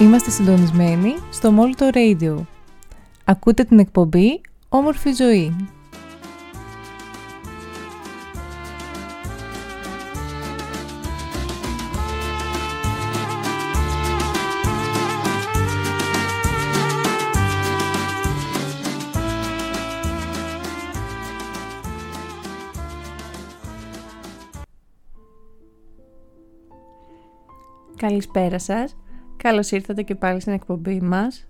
Είμαστε συντονισμένοι στο Molto Radio. Ακούτε την εκπομπή Όμορφη Ζωή. Καλησπέρα σας. Καλώς ήρθατε και πάλι στην εκπομπή μας.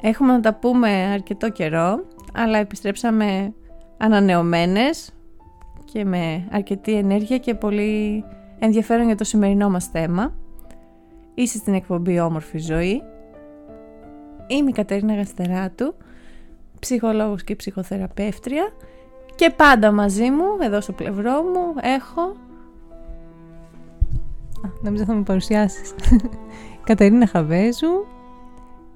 Έχουμε να τα πούμε αρκετό καιρό, αλλά επιστρέψαμε ανανεωμένες και με αρκετή ενέργεια και πολύ ενδιαφέρον για το σημερινό μας θέμα. Είσαι στην εκπομπή Όμορφη Ζωή. Είμαι η Κατερίνα Γαστεράτου, ψυχολόγος και ψυχοθεραπεύτρια και πάντα μαζί μου, εδώ στο πλευρό μου, έχω... Α, νομίζω θα με παρουσιάσεις. Κατερίνα Χαβέζου,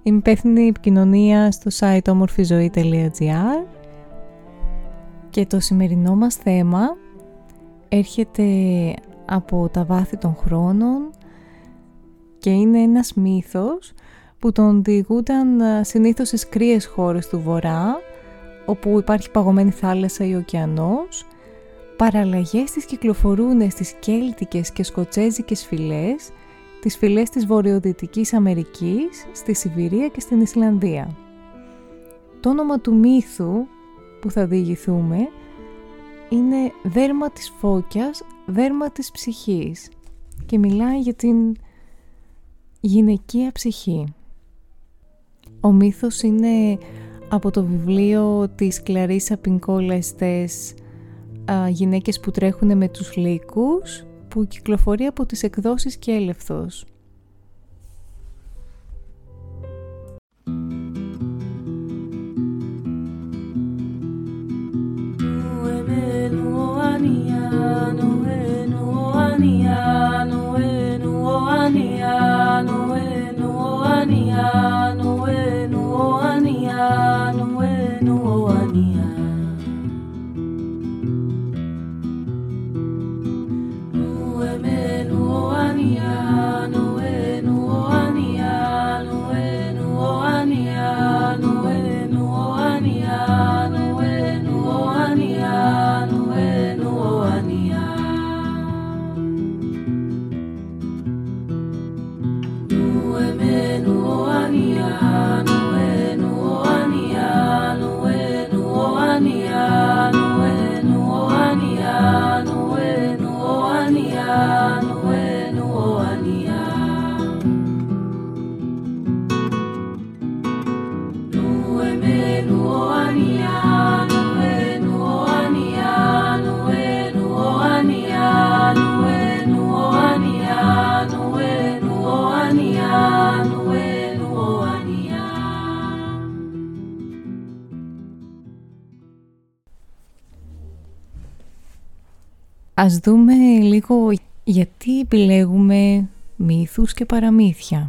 είμαι υπεύθυνη επικοινωνία στο site ομορφιζωή.gr και το σημερινό μας θέμα έρχεται από τα βάθη των χρόνων και είναι ένας μύθος που τον διηγούνταν συνήθως στις κρύες χώρες του Βορρά όπου υπάρχει παγωμένη θάλασσα ή ωκεανός. Παραλλαγές της κυκλοφορούν στις κέλτικες και σκοτσέζικες φυλές τις φυλές της Βορειοδυτικής Αμερικής, στη Σιβηρία και στην Ισλανδία. Το όνομα του μύθου που θα διηγηθούμε είναι «Δέρμα της φώκιας, δέρμα της ψυχής» και μιλάει για την γυναικεία ψυχή. Ο μύθος είναι από το βιβλίο της Κλαρίσα Πινκόλα Εστές «Γυναίκες που τρέχουν με τους λύκους» που κυκλοφορεί από τις εκδόσεις και Ας δούμε λίγο γιατί επιλέγουμε μύθους και παραμύθια.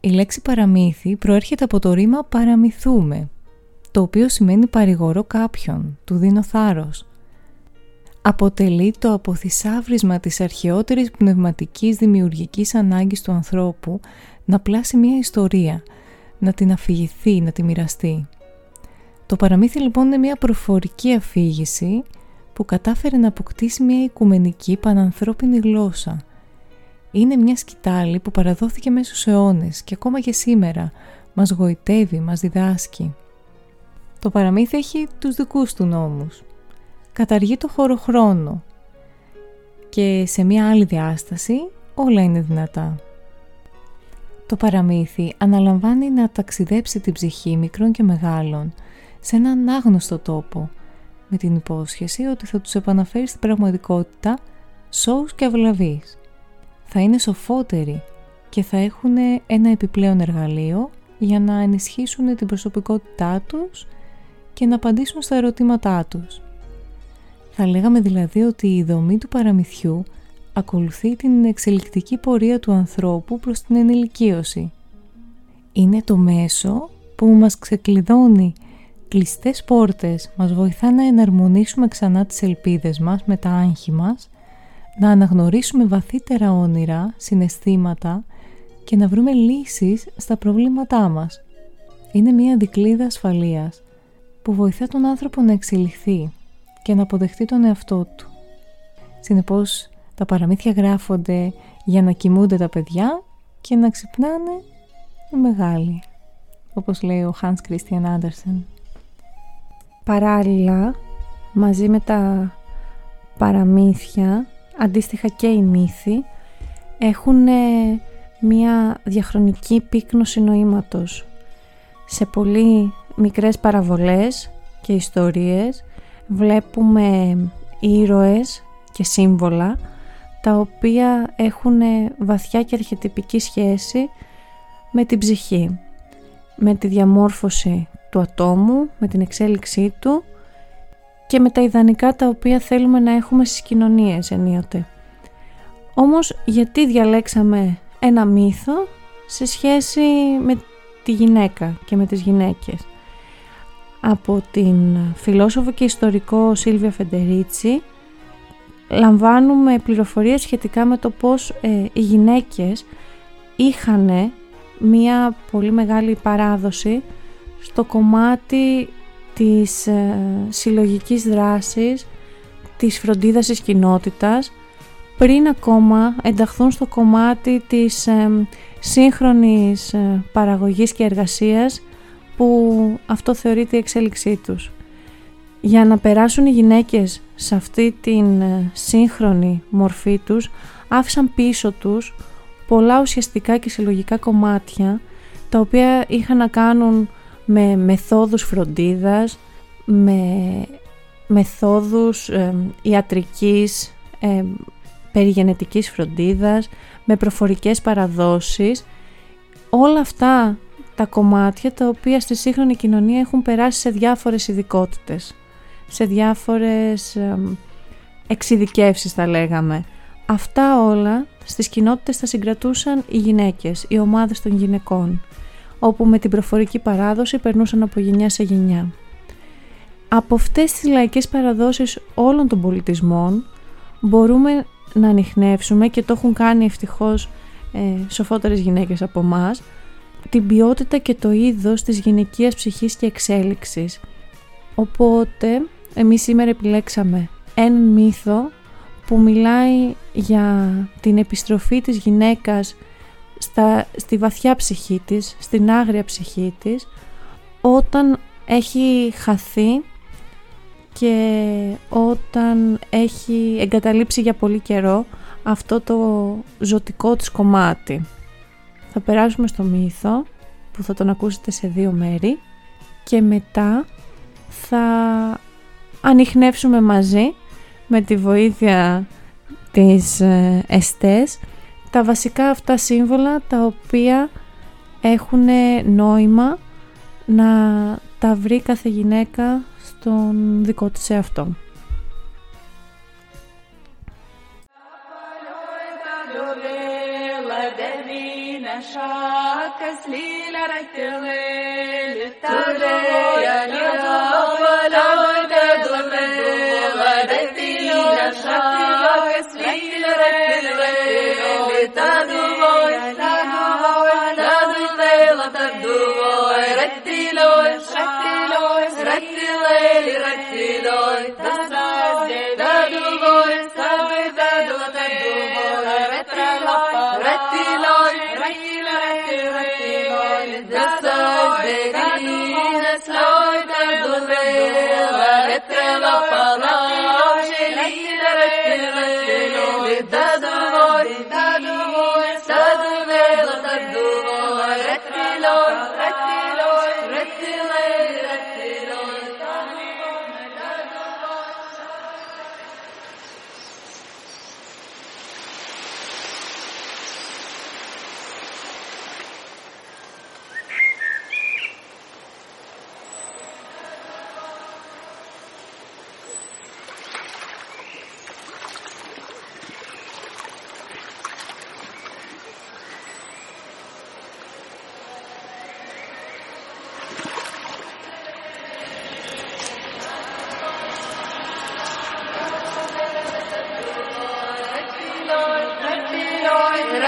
Η λέξη παραμύθι προέρχεται από το ρήμα παραμυθούμε, το οποίο σημαίνει παρηγορώ κάποιον, του δίνω θάρρος. Αποτελεί το αποθυσάβρισμα της αρχαιότερης πνευματικής δημιουργικής ανάγκης του ανθρώπου να πλάσει μια ιστορία, να την αφηγηθεί, να τη μοιραστεί. Το παραμύθι λοιπόν είναι μια προφορική αφήγηση που κατάφερε να αποκτήσει μια οικουμενική πανανθρώπινη γλώσσα. Είναι μια σκητάλη που παραδόθηκε μέσα στους αιώνες και ακόμα και σήμερα μας γοητεύει, μας διδάσκει. Το παραμύθι έχει τους δικούς του νόμους. Καταργεί το χωροχρόνο και σε μια άλλη διάσταση όλα είναι δυνατά. Το παραμύθι αναλαμβάνει να ταξιδέψει την ψυχή μικρών και μεγάλων σε έναν άγνωστο τόπο με την υπόσχεση ότι θα τους επαναφέρει στην πραγματικότητα σώους και αυλαβείς. Θα είναι σοφότεροι και θα έχουν ένα επιπλέον εργαλείο για να ενισχύσουν την προσωπικότητά τους και να απαντήσουν στα ερωτήματά τους. Θα λέγαμε δηλαδή ότι η δομή του παραμυθιού ακολουθεί την εξελικτική πορεία του ανθρώπου προς την ενηλικίωση. Είναι το μέσο που μας ξεκλειδώνει κλειστές πόρτες μας βοηθά να εναρμονίσουμε ξανά τις ελπίδες μας με τα άγχη μας, να αναγνωρίσουμε βαθύτερα όνειρα, συναισθήματα, και να βρούμε λύσεις στα προβλήματά μας. Είναι μια δικλίδα ασφαλείας που βοηθά τον άνθρωπο να εξελιχθεί και να αποδεχτεί τον εαυτό του. Συνεπώς τα παραμύθια γράφονται για να κοιμούνται τα παιδιά και να ξυπνάνε οι μεγάλοι, όπως λέει ο Hans Christian Andersen. Παράλληλα, μαζί με τα παραμύθια, αντίστοιχα και οι μύθοι, έχουν μία διαχρονική πύκνωση νοήματος. Σε πολύ μικρές παραβολές και ιστορίες βλέπουμε ήρωες και σύμβολα τα οποία έχουν βαθιά και αρχιτυπική σχέση με την ψυχή, με τη διαμόρφωση του ατόμου, με την εξέλιξή του και με τα ιδανικά τα οποία θέλουμε να έχουμε στις κοινωνίες ενίοτε. Όμως γιατί διαλέξαμε ένα μύθο σε σχέση με τη γυναίκα και με τις γυναίκες; Από την φιλόσοφο και ιστορικό Σίλβια Φεντερίτσι λαμβάνουμε πληροφορίες σχετικά με το πώς ε, οι γυναίκες είχαν μία πολύ μεγάλη παράδοση στο κομμάτι της ε, συλλογικής δράσης, της φροντίδας της κοινότητας, πριν ακόμα ενταχθούν στο κομμάτι της ε, σύγχρονης ε, παραγωγής και εργασίας που αυτό θεωρείται η εξέλιξή τους. Για να περάσουν οι γυναίκες σε αυτή την ε, σύγχρονη μορφή τους, άφησαν πίσω τους πολλά ουσιαστικά και συλλογικά κομμάτια, τα οποία είχαν να κάνουν με μεθόδους φροντίδας, με μεθόδους ε, ιατρικής, ε, περιγενετικής φροντίδας, με προφορικές παραδόσεις. Όλα αυτά τα κομμάτια τα οποία στη σύγχρονη κοινωνία έχουν περάσει σε διάφορες ειδικότητες, σε διάφορες ε, εξειδικεύσεις θα λέγαμε. Αυτά όλα στις κοινότητες τα συγκρατούσαν οι γυναίκες, οι ομάδες των γυναικών όπου με την προφορική παράδοση περνούσαν από γενιά σε γενιά. Από αυτές τις λαϊκές παραδόσεις όλων των πολιτισμών μπορούμε να ανοιχνεύσουμε και το έχουν κάνει ευτυχώς ε, σοφότερες γυναίκες από εμάς, την ποιότητα και το είδος της γυναικείας ψυχής και εξέλιξης. Οπότε εμείς σήμερα επιλέξαμε έναν μύθο που μιλάει για την επιστροφή της γυναίκας στα, στη βαθιά ψυχή της, στην άγρια ψυχή της, όταν έχει χαθεί και όταν έχει εγκαταλείψει για πολύ καιρό αυτό το ζωτικό της κομμάτι. Θα περάσουμε στο μύθο που θα τον ακούσετε σε δύο μέρη και μετά θα ανοιχνεύσουμε μαζί με τη βοήθεια της ε, εστές τα βασικά αυτά σύμβολα τα οποία έχουν νόημα να τα βρει κάθε γυναίκα στον δικό της εαυτό. Thursday.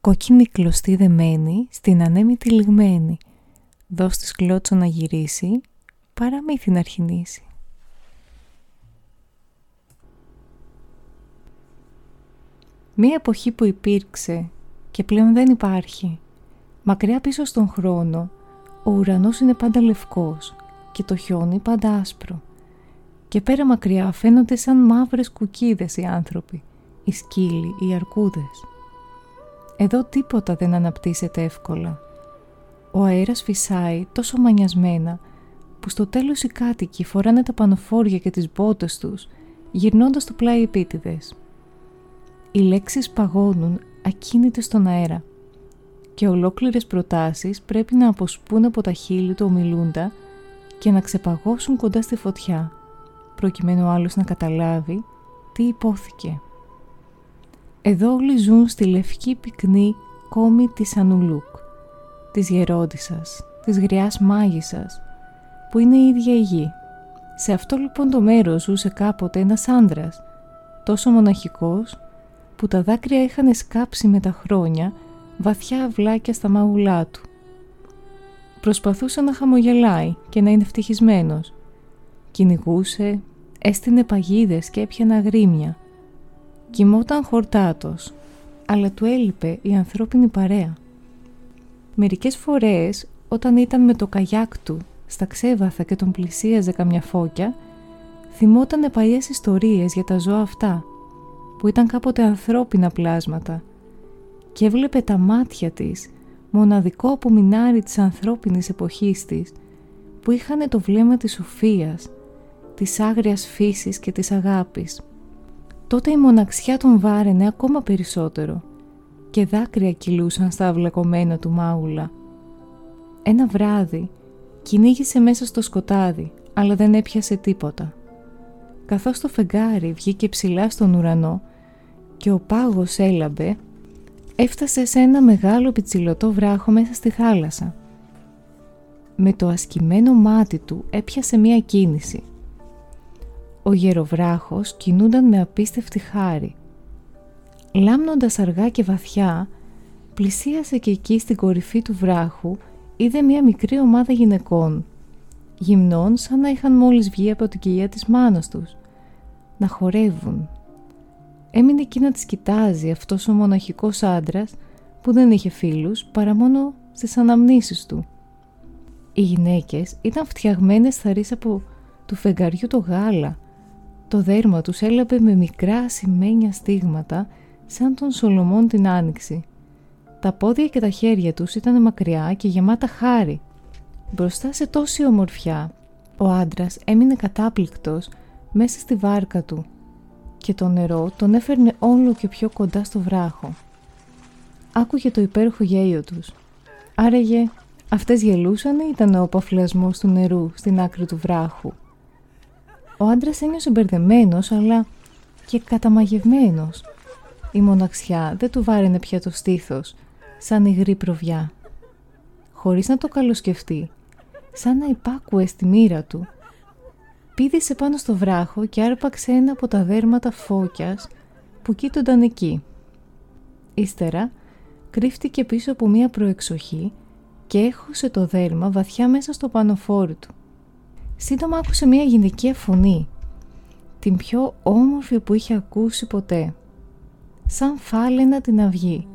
Κόκκινη κλωστή δεμένη στην ανέμητη λιγμένη. Δώσ' της να γυρίσει, παραμύθι να αρχινήσει. Μία εποχή που υπήρξε και πλέον δεν υπάρχει. Μακριά πίσω στον χρόνο, ο ουρανός είναι πάντα λευκός και το χιόνι πάντα άσπρο. Και πέρα μακριά φαίνονται σαν μαύρες κουκίδες οι άνθρωποι, οι σκύλοι, οι αρκούδες. Εδώ τίποτα δεν αναπτύσσεται εύκολα. Ο αέρας φυσάει τόσο μανιασμένα που στο τέλος οι κάτοικοι φοράνε τα πανοφόρια και τις μπότες τους γυρνώντας το πλάι επίτηδες. Οι λέξεις παγώνουν ακίνητες στον αέρα και ολόκληρες προτάσεις πρέπει να αποσπούν από τα χείλη του ομιλούντα και να ξεπαγώσουν κοντά στη φωτιά προκειμένου ο άλλος να καταλάβει τι υπόθηκε. Εδώ όλοι ζουν στη λευκή πυκνή κόμη της Ανουλούκ, της γερόντισσας, της γριάς μάγισσας, που είναι η ίδια η γη. Σε αυτό λοιπόν το μέρος ζούσε κάποτε ένας άντρας, τόσο μοναχικός, που τα δάκρυα είχαν σκάψει με τα χρόνια βαθιά αυλάκια στα μάγουλά του. Προσπαθούσε να χαμογελάει και να είναι ευτυχισμένος. Κυνηγούσε, έστεινε παγίδες και έπιανε αγρίμια. Κοιμόταν χορτάτος, αλλά του έλειπε η ανθρώπινη παρέα. Μερικές φορές, όταν ήταν με το καγιάκ του στα ξέβαθα και τον πλησίαζε καμιά φώκια, θυμότανε παλιές ιστορίες για τα ζώα αυτά, που ήταν κάποτε ανθρώπινα πλάσματα και έβλεπε τα μάτια της, μοναδικό απομεινάρι της ανθρώπινης εποχής της, που είχαν το βλέμμα της σοφίας, της άγριας φύσης και της αγάπης. Τότε η μοναξιά τον βάραινε ακόμα περισσότερο και δάκρυα κυλούσαν στα αυλακωμένα του μάγουλα. Ένα βράδυ κυνήγησε μέσα στο σκοτάδι, αλλά δεν έπιασε τίποτα. Καθώς το φεγγάρι βγήκε ψηλά στον ουρανό και ο πάγος έλαμπε, έφτασε σε ένα μεγάλο πιτσιλωτό βράχο μέσα στη θάλασσα. Με το ασκημένο μάτι του έπιασε μία κίνηση. Ο γεροβράχος κινούνταν με απίστευτη χάρη. Λάμνοντας αργά και βαθιά, πλησίασε και εκεί στην κορυφή του βράχου είδε μία μικρή ομάδα γυναικών, γυμνών σαν να είχαν μόλις βγει από την κοιλιά της μάνας τους, να χορεύουν. Έμεινε εκεί να τις κοιτάζει αυτός ο μοναχικός άντρας που δεν είχε φίλους παρά μόνο στις αναμνήσεις του. Οι γυναίκες ήταν φτιαγμένες θα από του φεγγαριού το γάλα. Το δέρμα τους έλαπε με μικρά ασημένια στίγματα σαν τον Σολομών την Άνοιξη τα πόδια και τα χέρια τους ήταν μακριά και γεμάτα χάρη. Μπροστά σε τόση ομορφιά, ο άντρας έμεινε κατάπληκτος μέσα στη βάρκα του και το νερό τον έφερνε όλο και πιο κοντά στο βράχο. Άκουγε το υπέροχο γέλιο τους. Άραγε, αυτές γελούσαν ή ήταν ο αποφλασμός του νερού στην άκρη του βράχου. Ο άντρας ένιωσε μπερδεμένος αλλά και καταμαγευμένος. Η μοναξιά δεν του βάραινε πια το στήθος σαν υγρή προβιά. Χωρίς να το καλοσκεφτεί, σαν να υπάκουε στη μοίρα του, πήδησε πάνω στο βράχο και άρπαξε ένα από τα δέρματα φώκιας που κοίτονταν εκεί. Ύστερα κρύφτηκε πίσω από μία προεξοχή και έχωσε το δέρμα βαθιά μέσα στο πανοφόρι του. Σύντομα άκουσε μία γυναικεία φωνή, την πιο όμορφη που είχε ακούσει ποτέ, σαν φάλαινα την αυγή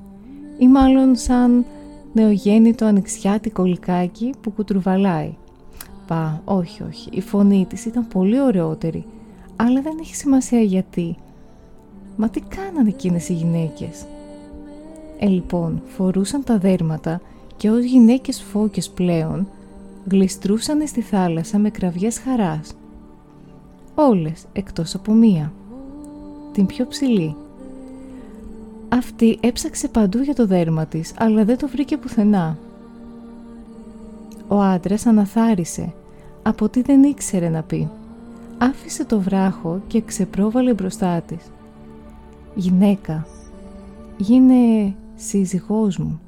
ή μάλλον σαν νεογέννητο ανοιξιάτικο λικάκι που κουτρουβαλάει. Πα, όχι, όχι, η φωνή της ήταν πολύ ωραιότερη, αλλά δεν έχει σημασία γιατί. Μα τι κάνανε εκείνες οι γυναίκες; Ε, λοιπόν, φορούσαν τα δέρματα και ως γυναίκες φώκες πλέον, γλιστρούσαν στη θάλασσα με κραυγές χαράς. Όλες, εκτός από μία. την πιο ψηλή. Αυτή έψαξε παντού για το δέρμα της, αλλά δεν το βρήκε πουθενά. Ο άντρας αναθάρισε, από τι δεν ήξερε να πει. Άφησε το βράχο και ξεπρόβαλε μπροστά της. «Γυναίκα, γίνε σύζυγός μου.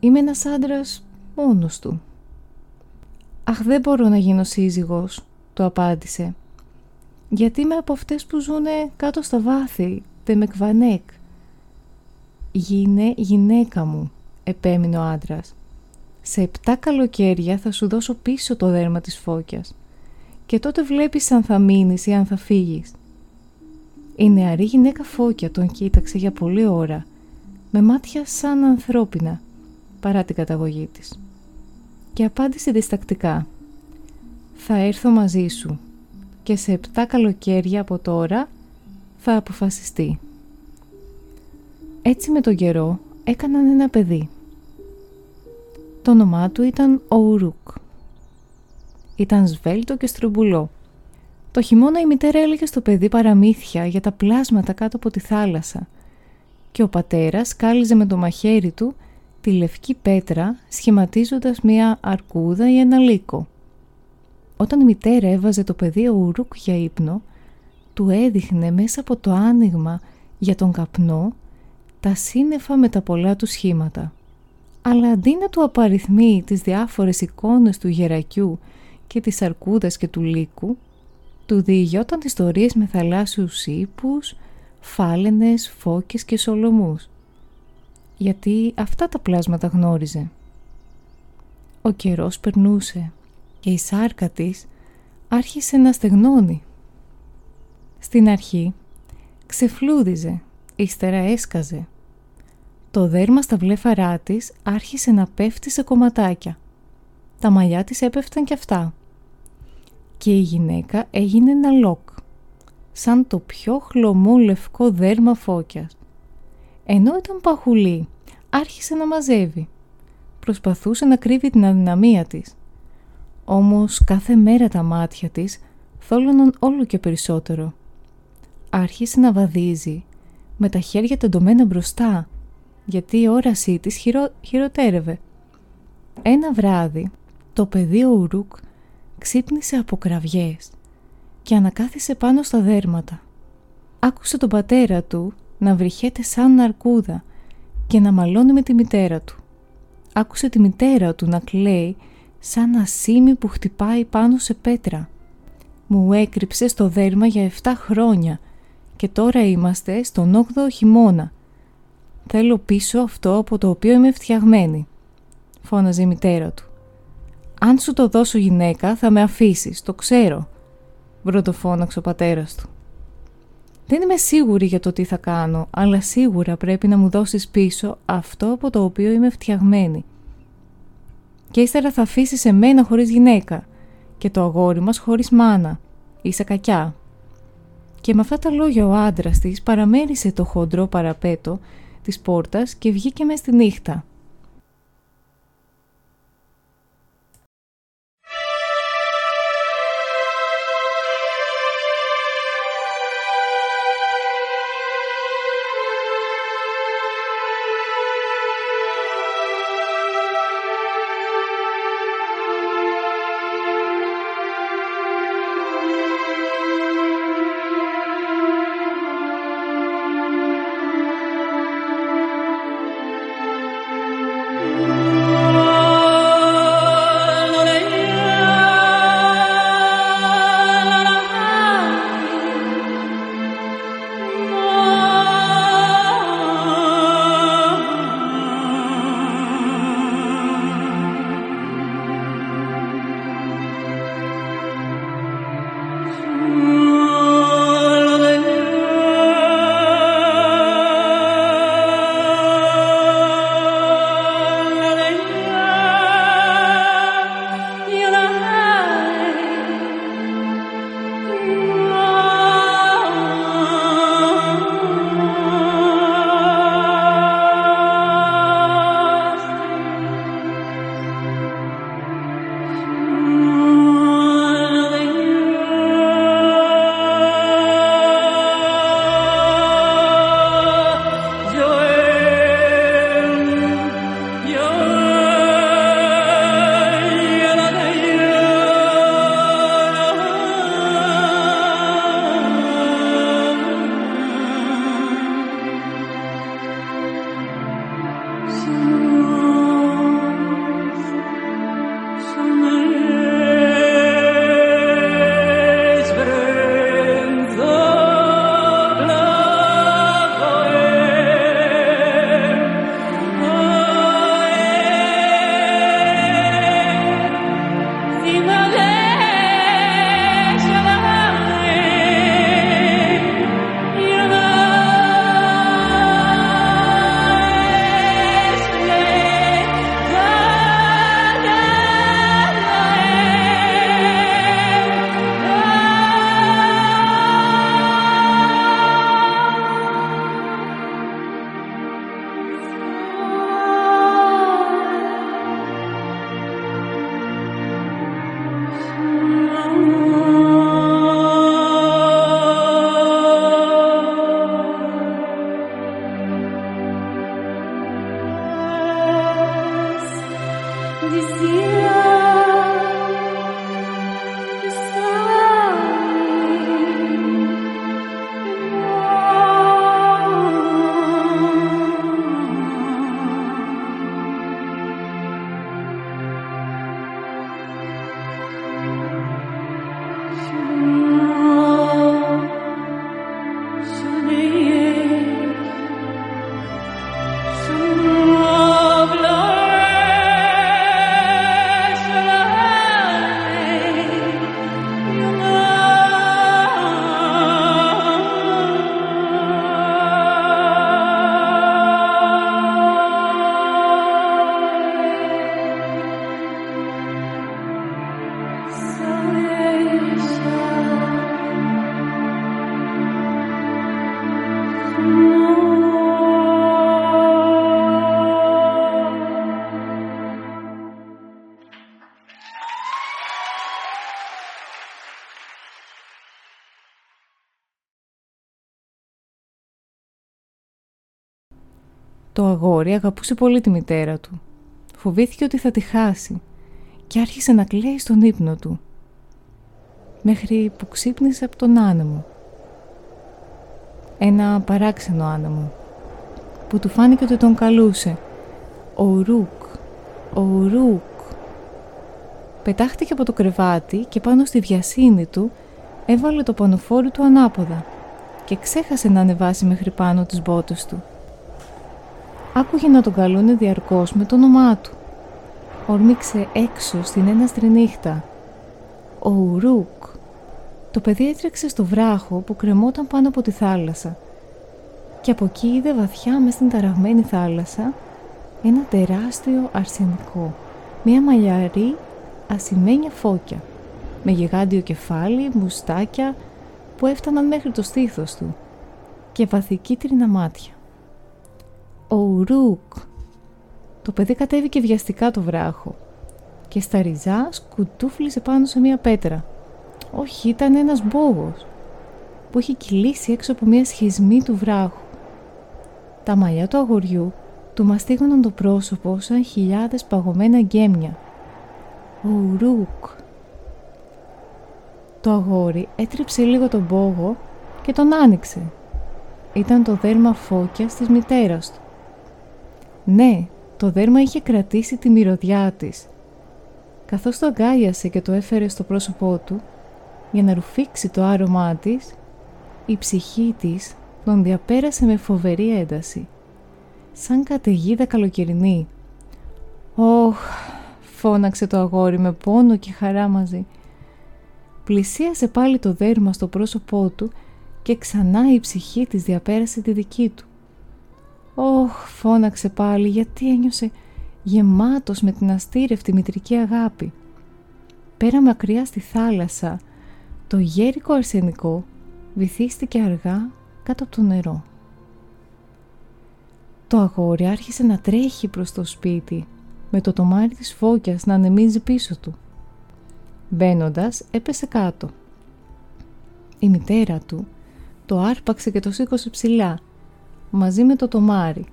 Είμαι ένας άντρας μόνος του». «Αχ, δεν μπορώ να γίνω σύζυγος», του απάντησε. «Γιατί είμαι από αυτές που ζουνε κάτω στα βάθη, τεμεκβανέκ». «Γίνε γυναίκα μου», επέμεινε ο άντρας. «Σε επτά καλοκαίρια θα σου δώσω πίσω το δέρμα της φώκιας και τότε βλέπεις αν θα μείνεις ή αν θα φύγεις». Η νεαρή γυναίκα φώκια τον κοίταξε για πολλή ώρα, με μάτια σαν ανθρώπινα, παρά την καταγωγή της. Και απάντησε διστακτικά «Θα έρθω μαζί σου και σε επτά καλοκαίρια από τώρα θα αποφασιστεί». Έτσι με τον καιρό έκαναν ένα παιδί. Το όνομά του ήταν ο Ουρούκ. Ήταν σβέλτο και στρουμπουλό. Το χειμώνα η μητέρα έλεγε στο παιδί παραμύθια για τα πλάσματα κάτω από τη θάλασσα και ο πατέρας κάλυζε με το μαχαίρι του τη λευκή πέτρα σχηματίζοντας μια αρκούδα ή ένα λύκο. Όταν η μητέρα έβαζε το παιδί ο Ουρούκ για ύπνο, του έδειχνε μέσα από το άνοιγμα για τον καπνό τα σύννεφα με τα πολλά του σχήματα. Αλλά αντί να του απαριθμεί τις διάφορες εικόνες του γερακιού και της αρκούδας και του λύκου, του διηγιόταν ιστορίες με θαλάσσιους ύπους, φάλαινες, φώκες και σολομούς. Γιατί αυτά τα πλάσματα γνώριζε. Ο καιρός περνούσε και η σάρκα της άρχισε να στεγνώνει. Στην αρχή ξεφλούδιζε, ύστερα έσκαζε. Το δέρμα στα βλέφαρά της άρχισε να πέφτει σε κομματάκια. Τα μαλλιά της έπεφταν κι αυτά. Και η γυναίκα έγινε ένα λόκ, σαν το πιο χλωμό λευκό δέρμα φώκιας. Ενώ ήταν παχουλή, άρχισε να μαζεύει. Προσπαθούσε να κρύβει την αδυναμία της. Όμως κάθε μέρα τα μάτια της θόλωναν όλο και περισσότερο. Άρχισε να βαδίζει, με τα χέρια τεντωμένα μπροστά, γιατί η όρασή της χειρο... χειροτέρευε. Ένα βράδυ, το παιδί ο Ουρούκ ξύπνησε από κραυγές και ανακάθισε πάνω στα δέρματα. Άκουσε τον πατέρα του να βρυχέται σαν αρκούδα και να μαλώνει με τη μητέρα του. Άκουσε τη μητέρα του να κλαίει σαν ασίμι που χτυπάει πάνω σε πέτρα. Μου έκρυψε στο δέρμα για 7 χρόνια και τώρα είμαστε στον 8ο χειμώνα. Θέλω πίσω αυτό από το οποίο είμαι φτιαγμένη, φώναζε η μητέρα του. Αν σου το δώσω γυναίκα θα με αφήσεις, το ξέρω, βροντοφώναξε ο πατέρας του. Δεν είμαι σίγουρη για το τι θα κάνω, αλλά σίγουρα πρέπει να μου δώσεις πίσω αυτό από το οποίο είμαι φτιαγμένη. Και ύστερα θα αφήσεις εμένα χωρίς γυναίκα και το αγόρι μας χωρίς μάνα. Είσαι κακιά. Και με αυτά τα λόγια ο άντρας της παραμέρισε το χοντρό παραπέτο της πόρτας και βγήκε μες στη νύχτα. Αγόρι αγαπούσε πολύ τη μητέρα του. Φοβήθηκε ότι θα τη χάσει και άρχισε να κλαίει στον ύπνο του. Μέχρι που ξύπνησε από τον άνεμο. Ένα παράξενο άνεμο που του φάνηκε ότι τον καλούσε. Ο Ρουκ, ο Ρουκ. Πετάχτηκε από το κρεβάτι και πάνω στη βιασύνη του έβαλε το πανοφόρι του ανάποδα και ξέχασε να ανεβάσει μέχρι πάνω τις μπότες του. Άκουγε να τον καλούνε διαρκώς με το όνομά του. Ορμήξε έξω στην έναστρη νύχτα. Ο Ουρούκ. Το παιδί έτρεξε στο βράχο που κρεμόταν πάνω από τη θάλασσα και από εκεί είδε βαθιά μες στην ταραγμένη θάλασσα ένα τεράστιο αρσενικό, μια μαλλιαρή ασημένια φώκια με γιγάντιο κεφάλι, μουστάκια που έφταναν μέχρι το στήθος του και βαθικίτρινα μάτια. Ο Ουρούκ. Το παιδί κατέβηκε βιαστικά το βράχο και στα ριζά σκουτούφλησε πάνω σε μία πέτρα. Όχι, ήταν ένας μπόγος που είχε κυλήσει έξω από μία σχισμή του βράχου. Τα μαλλιά του αγοριού του μαστίγωναν το πρόσωπο σαν χιλιάδες παγωμένα γκέμια. Ο Ουρούκ. Το αγόρι έτριψε λίγο τον πόγο και τον άνοιξε. Ήταν το δέρμα φώκιας της μητέρας του. Ναι, το δέρμα είχε κρατήσει τη μυρωδιά της. Καθώς το αγκάλιασε και το έφερε στο πρόσωπό του, για να ρουφήξει το άρωμά της, η ψυχή της τον διαπέρασε με φοβερή ένταση, σαν καταιγίδα καλοκαιρινή. «Ωχ», φώναξε το αγόρι με πόνο και χαρά μαζί. Πλησίασε πάλι το δέρμα στο πρόσωπό του και ξανά η ψυχή της διαπέρασε τη δική του. «Ωχ», φώναξε πάλι γιατί ένιωσε γεμάτος με την αστήρευτη μητρική αγάπη. Πέρα μακριά στη θάλασσα, το γέρικο αρσενικό βυθίστηκε αργά κάτω από το νερό. Το αγόρι άρχισε να τρέχει προς το σπίτι, με το τομάρι της φώκιας να ανεμίζει πίσω του. Μπαίνοντας, έπεσε κάτω. Η μητέρα του το άρπαξε και το σήκωσε ψηλά, μαζί με το τομάρι.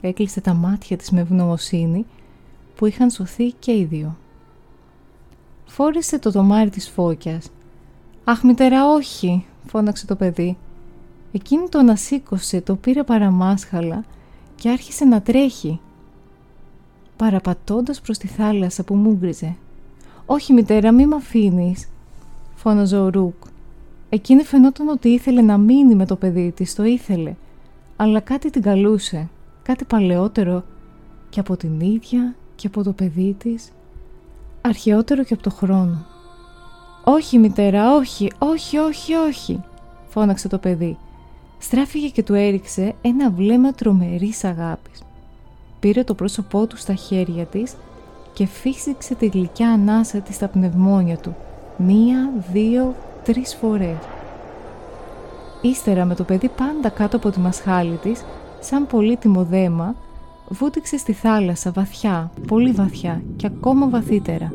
Έκλεισε τα μάτια της με ευγνωμοσύνη που είχαν σωθεί και οι δύο. Φόρησε το τομάρι της φώκιας. «Αχ, μητέρα, όχι!» φώναξε το παιδί. Εκείνη το ανασήκωσε, το πήρε παραμάσχαλα και άρχισε να τρέχει, παραπατώντας προς τη θάλασσα που μούγκριζε. «Όχι, μητέρα, μη με αφήνεις, φώναζε ο Ρουκ. Εκείνη φαινόταν ότι ήθελε να μείνει με το παιδί της, το ήθελε, αλλά κάτι την καλούσε, κάτι παλαιότερο και από την ίδια και από το παιδί της, αρχαιότερο και από το χρόνο. «Όχι, μητέρα, όχι, όχι, όχι, όχι», φώναξε το παιδί. Στράφηκε και του έριξε ένα βλέμμα τρομερής αγάπης. Πήρε το πρόσωπό του στα χέρια της και φύσηξε τη γλυκιά ανάσα της στα πνευμόνια του. Μία, δύο, τρεις φορές. Ύστερα με το παιδί πάντα κάτω από τη μασχάλη της, σαν πολύτιμο δέμα, βούτυξε στη θάλασσα βαθιά, πολύ βαθιά και ακόμα βαθύτερα.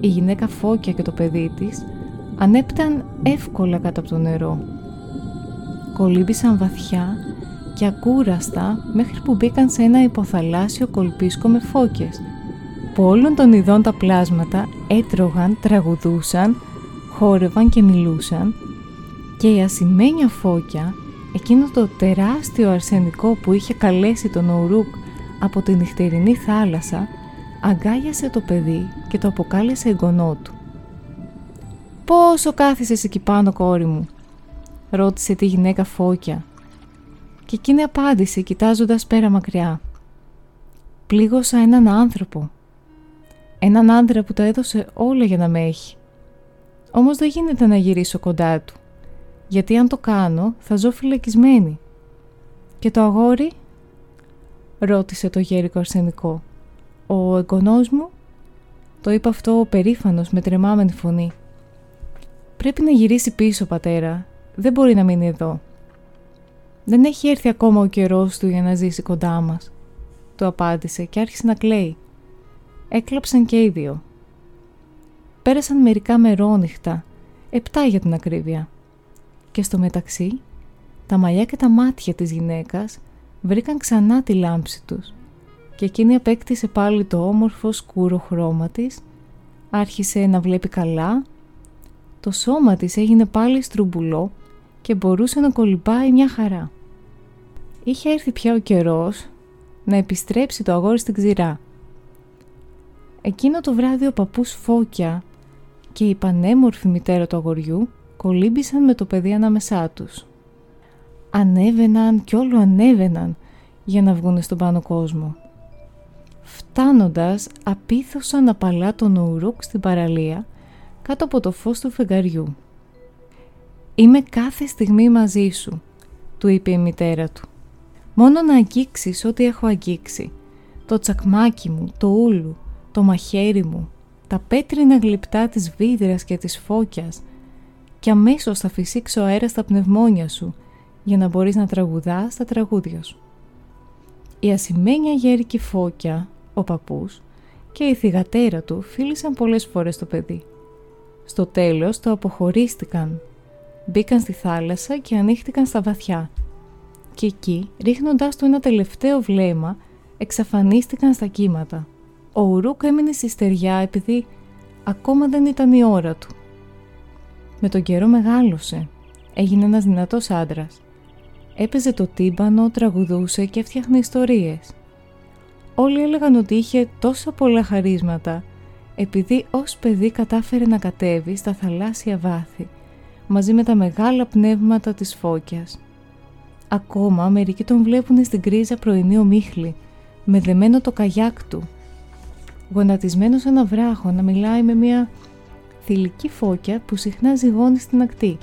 Η γυναίκα Φώκια και το παιδί της ανέπταν εύκολα κάτω από το νερό. Κολύμπησαν βαθιά και ακούραστα μέχρι που μπήκαν σε ένα υποθαλάσσιο κολπίσκο με φώκες που όλων των ειδών τα πλάσματα έτρωγαν, τραγουδούσαν, χόρευαν και μιλούσαν και η ασημένια φώκια, εκείνο το τεράστιο αρσενικό που είχε καλέσει τον Ουρούκ από τη νυχτερινή θάλασσα, αγκάγιασε το παιδί και το αποκάλεσε εγγονό του. «Πόσο κάθισες εκεί πάνω, κόρη μου» ρώτησε τη γυναίκα φώκια και εκείνη απάντησε κοιτάζοντας πέρα μακριά. «Πλήγωσα έναν άνθρωπο. Έναν άντρα που τα έδωσε όλα για να με έχει. Όμως δεν γίνεται να γυρίσω κοντά του, γιατί αν το κάνω θα ζω φυλακισμένη. Και το αγόρι» ρώτησε το γέρικο αρσενικό. «Ο εγγονός μου» το είπε αυτό ο περήφανος με τρεμάμενη φωνή. «Πρέπει να γυρίσει πίσω, πατέρα. Δεν μπορεί να μείνει εδώ. Δεν έχει έρθει ακόμα ο καιρός του για να ζήσει κοντά μας», του απάντησε και άρχισε να κλαίει. Έκλαψαν και οι δύο. Πέρασαν μερικά μερόνυχτα, επτά για την ακρίβεια. Και στο μεταξύ, τα μαλλιά και τα μάτια της γυναίκας βρήκαν ξανά τη λάμψη τους και εκείνη απέκτησε πάλι το όμορφο σκούρο χρώμα της, άρχισε να βλέπει καλά, το σώμα της έγινε πάλι στρουμπουλό και μπορούσε να κολυμπάει μια χαρά. Είχε έρθει πια ο καιρός να επιστρέψει το αγόρι στην ξηρά. Εκείνο το βράδυ ο παππούς Φώκια και η πανέμορφη μητέρα του αγοριού κολύμπησαν με το παιδί ανάμεσά τους. Ανέβαιναν κι όλο ανέβαιναν για να βγουν στον πάνω κόσμο. Φτάνοντας, απίθωσαν απαλά τον Ουρούκ στην παραλία κάτω από το φως του φεγγαριού. «Είμαι κάθε στιγμή μαζί σου», του είπε η μητέρα του. «Μόνο να αγγίξεις ό,τι έχω αγγίξει. Το τσακμάκι μου, το ούλου, το μαχαίρι μου, τα πέτρινα γλυπτά της βίδρας και της φώκιας και αμέσως θα φυσήξει ο αέρας στα πνευμόνια σου για να μπορείς να τραγουδάς τα τραγούδια σου. Η ασημένια γέρικη φώκια, ο παππούς και η θυγατέρα του φίλησαν πολλές φορές το παιδί. Στο τέλος το αποχωρίστηκαν, μπήκαν στη θάλασσα και ανοίχτηκαν στα βαθιά και εκεί, ρίχνοντάς του ένα τελευταίο βλέμμα, εξαφανίστηκαν στα κύματα. Ο Ουρούκ έμεινε στη στεριά επειδή ακόμα δεν ήταν η ώρα του. Με τον καιρό μεγάλωσε. Έγινε ένας δυνατός άντρας. Έπαιζε το τύμπανο, τραγουδούσε και έφτιαχνε ιστορίες. Όλοι έλεγαν ότι είχε τόσα πολλά χαρίσματα επειδή ως παιδί κατάφερε να κατέβει στα θαλάσσια βάθη μαζί με τα μεγάλα πνεύματα της φώκιας. Ακόμα μερικοί τον βλέπουν στην κρίζα πρωινή ομίχλη με δεμένο το καγιάκ του γονατισμένος σε ένα βράχο να μιλάει με μια θηλυκή φώκια που συχνά ζυγώνει στην ακτή.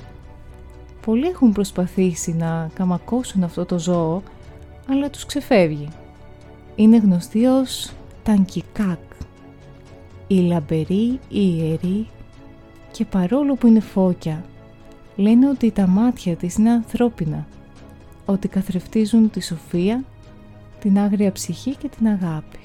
Πολλοί έχουν προσπαθήσει να καμακώσουν αυτό το ζώο, αλλά τους ξεφεύγει. Είναι γνωστή ως Τανκικάκ, η λαμπερή, η ιερή και παρόλο που είναι φώκια, λένε ότι τα μάτια της είναι ανθρώπινα, ότι καθρεφτίζουν τη σοφία, την άγρια ψυχή και την αγάπη.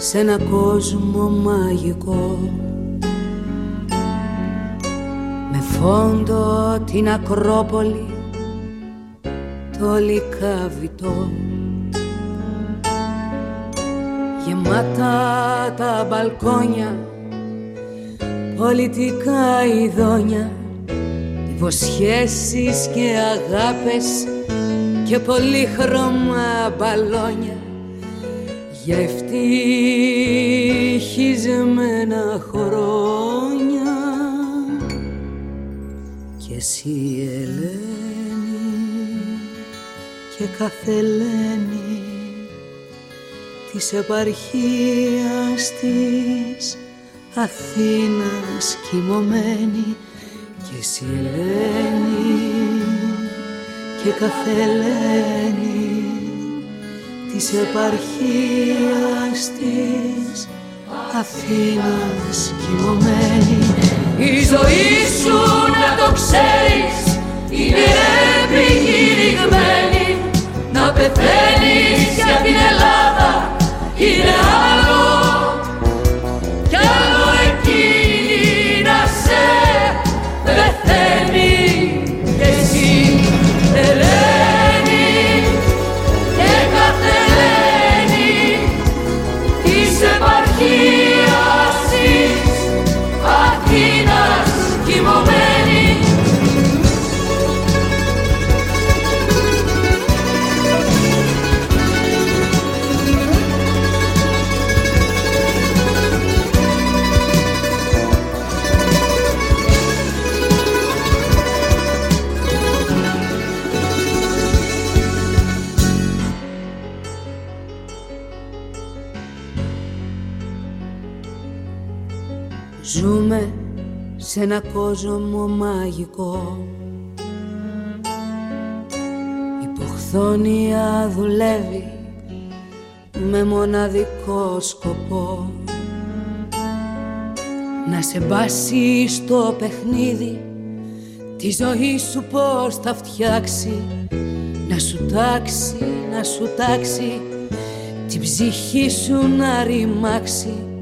Σε ένα κόσμο μαγικό. Με φόντο την Ακρόπολη το λικαβιτό γεμάτα τα μπαλκόνια πολιτικά ειδόνια υποσχέσεις και αγάπες και πολύχρωμα μπαλόνια για ευτυχισμένα χρόνια και εσύ Ελένη και κάθε Ελένη της επαρχίας της Αθήνας κοιμωμένη. Και εσύ Ελένη και κάθε Ελένη της επαρχίας της Αθήνας κοιμωμένη. Η ζωή σου να το ξέρεις είναι επικηρυγμένη να πεθαίνεις για την Ελλάδα είναι άλλο. Κι άλλο εκείνη να σε πεθαίνει σε ένα κόσμο μαγικό. Η ποχθόνια δουλεύει με μοναδικό σκοπό. Να σε μπάσει στο παιχνίδι Τη ζωή σου πως θα φτιάξει. Να σου τάξει, να σου τάξει την ψυχή σου να ρημάξει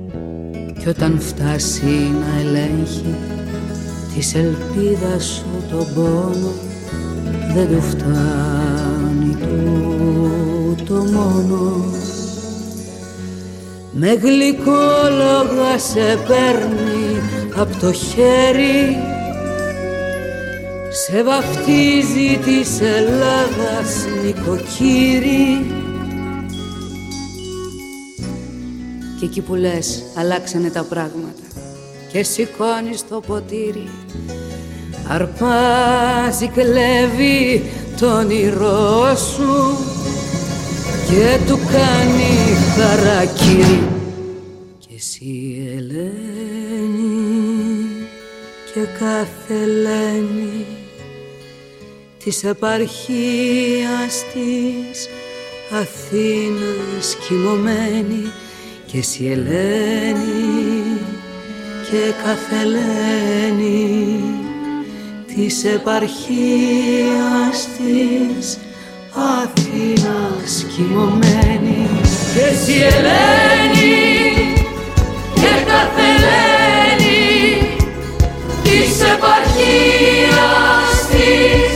και όταν φτάσει να ελέγχει της ελπίδας σου τον πόνο δεν του φτάνει το μόνο. Με γλυκόλογα σε παίρνει απ' το χέρι σε βαφτίζει της Ελλάδας νοικοκύρη Και εκεί που λες αλλάξανε τα πράγματα. Και σηκώνεις το ποτήρι Αρπάζει, κλέβει το όνειρό σου Και του κάνει χαρακύρι Και εσύ Ελένη Και κάθε Ελένη Της επαρχίας της Αθήνας κοιμωμένη και εσύ Ελένη και κάθε Ελένη της επαρχίας της Αθήνας κοιμωμένη. Και εσύ Ελένη και κάθε Ελένη της επαρχίας της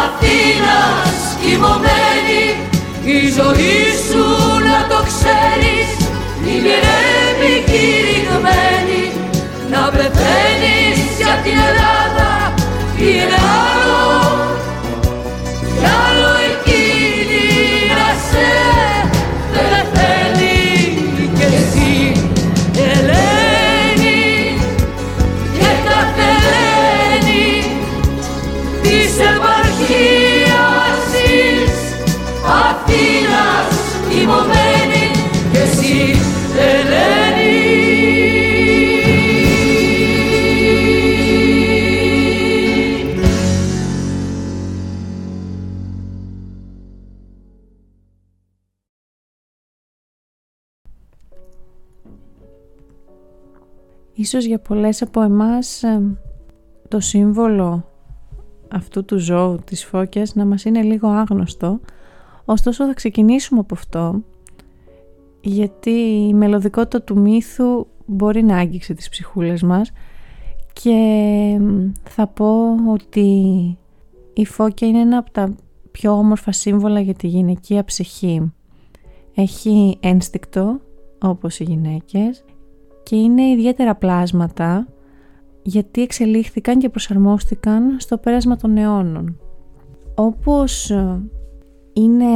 Αθήνας κοιμωμένη. Η ζωή σου να το ξέρεις είναι επικηρυγμένη να πεθαίνεις για την Ελλάδα Ίσως για πολλές από εμάς το σύμβολο αυτού του ζώου της φώκιας να μας είναι λίγο άγνωστο ωστόσο θα ξεκινήσουμε από αυτό γιατί η μελωδικότητα του μύθου μπορεί να άγγιξει τις ψυχούλες μας και θα πω ότι η φώκια είναι ένα από τα πιο όμορφα σύμβολα για τη γυναικεία ψυχή. Έχει ένστικτο όπως οι γυναίκες και είναι ιδιαίτερα πλάσματα γιατί εξελίχθηκαν και προσαρμόστηκαν στο πέρασμα των αιώνων. Όπως είναι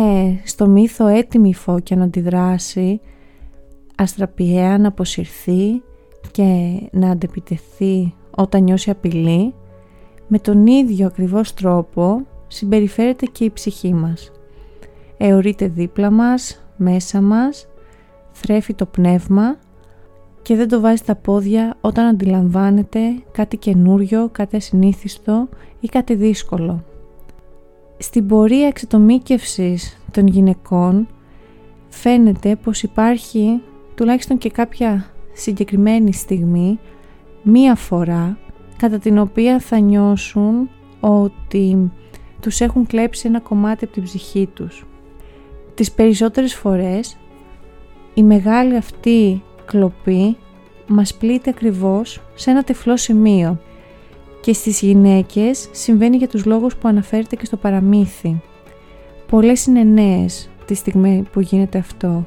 στο μύθο έτοιμη η φώκια να αντιδράσει, αστραπιαία να αποσυρθεί και να αντεπιτεθεί όταν νιώσει απειλή, με τον ίδιο ακριβώς τρόπο συμπεριφέρεται και η ψυχή μας. Εωρείται δίπλα μας, μέσα μας, θρέφει το πνεύμα και δεν το βάζει στα πόδια όταν αντιλαμβάνεται κάτι καινούριο, κάτι ασυνήθιστο ή κάτι δύσκολο. Στην πορεία εξατομίκευσης των γυναικών φαίνεται πως υπάρχει τουλάχιστον και κάποια συγκεκριμένη στιγμή μία φορά κατά την οποία θα νιώσουν ότι τους έχουν κλέψει ένα κομμάτι από την ψυχή τους. Τις περισσότερες φορές η μεγάλη αυτή κλοπή μας πλήττει ακριβώς σε ένα τεφλό σημείο και στις γυναίκες συμβαίνει για τους λόγους που αναφέρεται και στο παραμύθι. Πολλές είναι νέες τη στιγμή που γίνεται αυτό.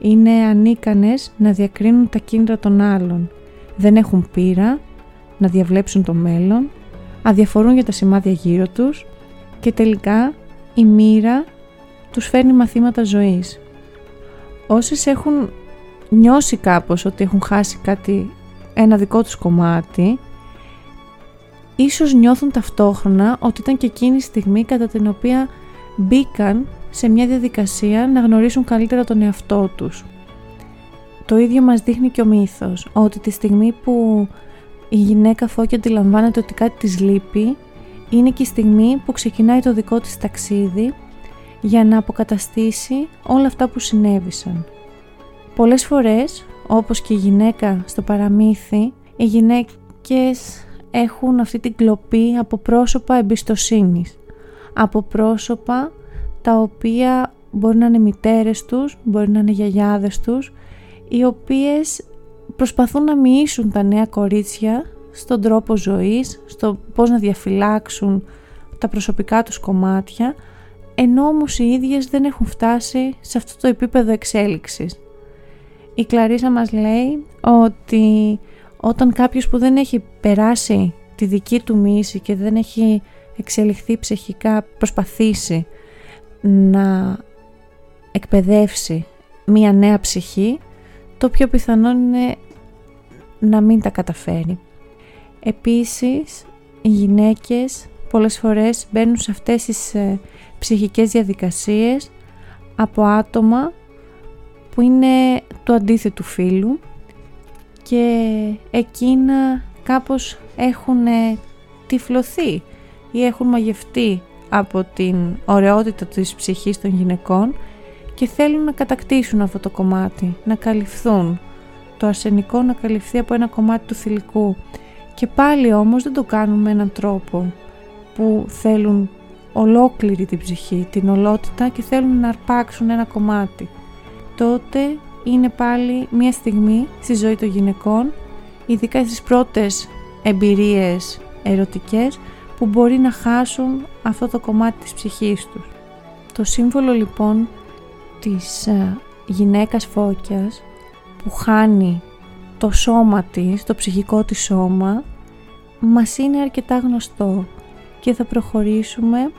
Είναι ανίκανες να διακρίνουν τα κίνητρα των άλλων. Δεν έχουν πείρα να διαβλέψουν το μέλλον, αδιαφορούν για τα σημάδια γύρω τους και τελικά η μοίρα τους φέρνει μαθήματα ζωής. Όσες έχουν νιώσει κάπως ότι έχουν χάσει κάτι, ένα δικό τους κομμάτι, ίσως νιώθουν ταυτόχρονα ότι ήταν και εκείνη η στιγμή κατά την οποία μπήκαν σε μια διαδικασία να γνωρίσουν καλύτερα τον εαυτό τους. Το ίδιο μας δείχνει και ο μύθος, ότι τη στιγμή που η γυναίκα φώκια αντιλαμβάνεται ότι κάτι της λείπει, είναι και η στιγμή που ξεκινάει το δικό της ταξίδι για να αποκαταστήσει όλα αυτά που συνέβησαν. Πολλές φορές, όπως και η γυναίκα στο παραμύθι, οι γυναίκες έχουν αυτή την κλοπή από πρόσωπα εμπιστοσύνης, από πρόσωπα τα οποία μπορεί να είναι μητέρες τους, μπορεί να είναι γιαγιάδες τους, οι οποίες προσπαθούν να μοιήσουν τα νέα κορίτσια στον τρόπο ζωής, στο πώς να διαφυλάξουν τα προσωπικά τους κομμάτια, ενώ όμως οι ίδιες δεν έχουν φτάσει σε αυτό το επίπεδο εξέλιξης. Η Κλαρίσα μας λέει ότι όταν κάποιος που δεν έχει περάσει τη δική του μίση και δεν έχει εξελιχθεί ψυχικά προσπαθήσει να εκπαιδεύσει μία νέα ψυχή, το πιο πιθανό είναι να μην τα καταφέρει. Επίσης, οι γυναίκες πολλές φορές μπαίνουν σε αυτές τις ε, ψυχικές διαδικασίες από άτομα που είναι του αντίθετου φίλου και εκείνα κάπως έχουν ε, τυφλωθεί ή έχουν μαγευτεί από την ωραιότητα της ψυχής των γυναικών και θέλουν να κατακτήσουν αυτό το κομμάτι, να καλυφθούν. Το αρσενικό να καλυφθεί από ένα κομμάτι του θηλυκού. Και πάλι όμως δεν το κάνουν με έναν τρόπο που θέλουν ολόκληρη την ψυχή, την ολότητα και θέλουν να αρπάξουν ένα κομμάτι. Τότε είναι πάλι μια στιγμή στη ζωή των γυναικών, ειδικά στις πρώτες εμπειρίες ερωτικές, που μπορεί να χάσουν αυτό το κομμάτι της ψυχής τους. Το σύμβολο λοιπόν της ε, γυναίκας φώκιας που χάνει το σώμα της, το ψυχικό της σώμα, μας είναι αρκετά γνωστό και θα προχωρήσουμε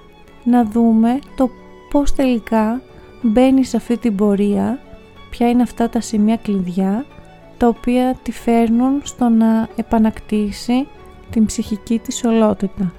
να δούμε το πώς τελικά μπαίνει σε αυτή την πορεία, ποια είναι αυτά τα σημεία κλειδιά, τα οποία τη φέρνουν στο να επανακτήσει την ψυχική της ολότητα.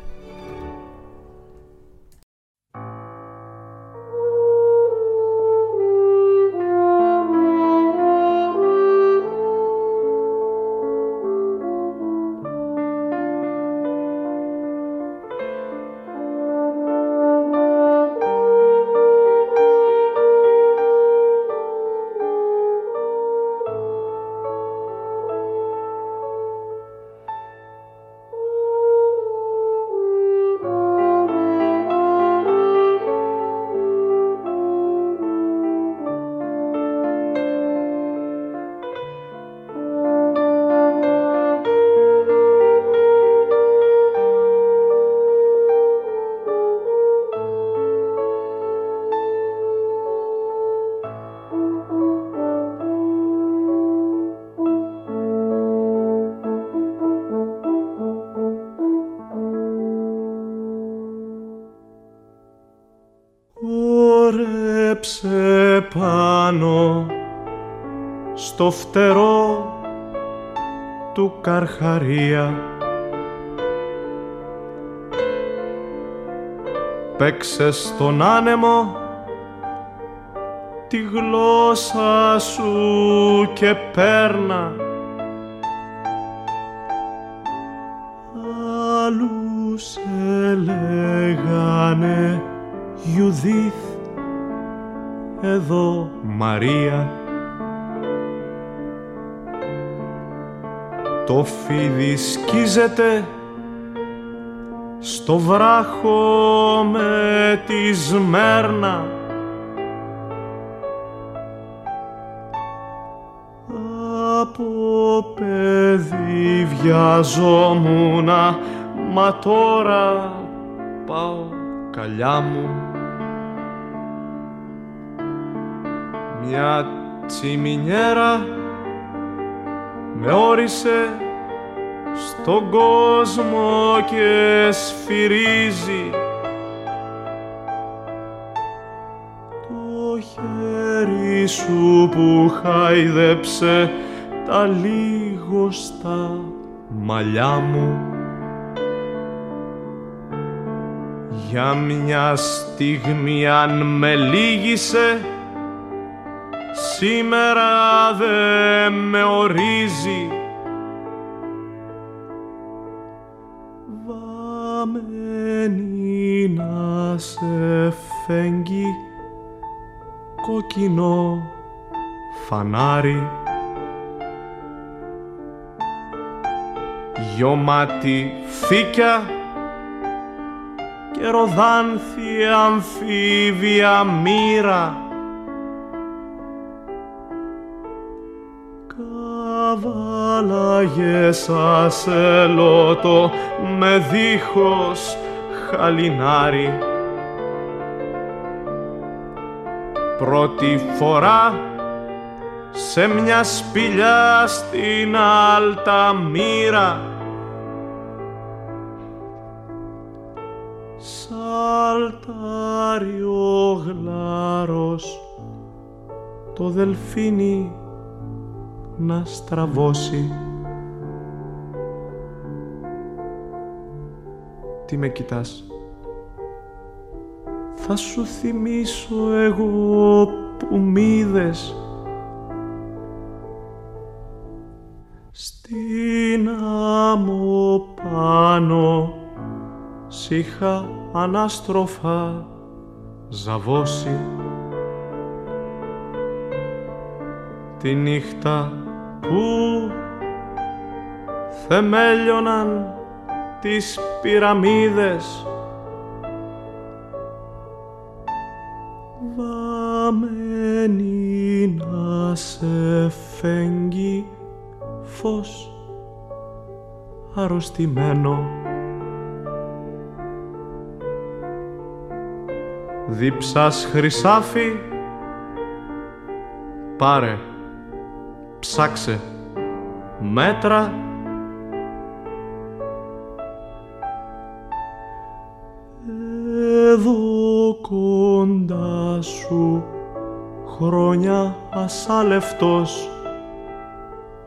Στο φτερό του Καρχαρία. Παίξε στον άνεμο τη γλώσσα σου και πέρνα Το φίδι σκίζεται στο βράχο με τη σμέρνα. Από παιδί βιαζόμουνα μα τώρα πάω καλιά μου. Μια τσιμινιέρα με όρισε στον κόσμο και σφυρίζει. Το χέρι σου που χάιδεψε τα στα μαλλιά μου. Για μια στιγμή αν με λύγησε σήμερα δε με ορίζει να σε φέγγει κόκκινο φανάρι. Γιωμάτι φύκια και ροδάνθη αμφίβια μοίρα. Καβάλαγες ασελότο με δίχως χαλινάρι Πρώτη φορά σε μια σπηλιά στην Αλταμύρα. Σαλτάρει ο γλάρος το δελφίνι να στραβώσει. Τι με κοιτάς; Θα σου θυμίσω εγώ που μ' είδες. Στην άμμο πάνω σ' είχα ανάστροφα ζαβώσει. Τη νύχτα που θεμέλιωναν τις πυραμίδες φέγγει φως αρρωστημένο. Δίψας χρυσάφι πάρε ψάξε μέτρα. Εδώ κοντά σου χρόνια ασάλευτος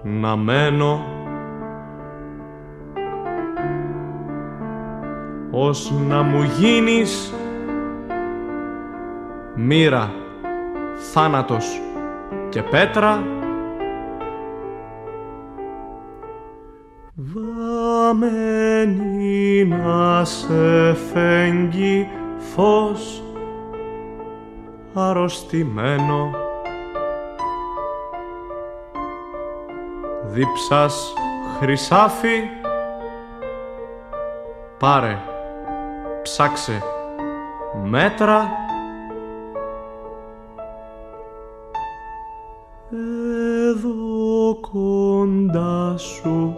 να μένω ως να μου γίνεις μοίρα, θάνατος και πέτρα. Βαμμένη να σε φέγγει φως αρρωστημένο Δίψας χρυσάφι. Πάρε ψάξε μέτρα. Εδώ κοντά σου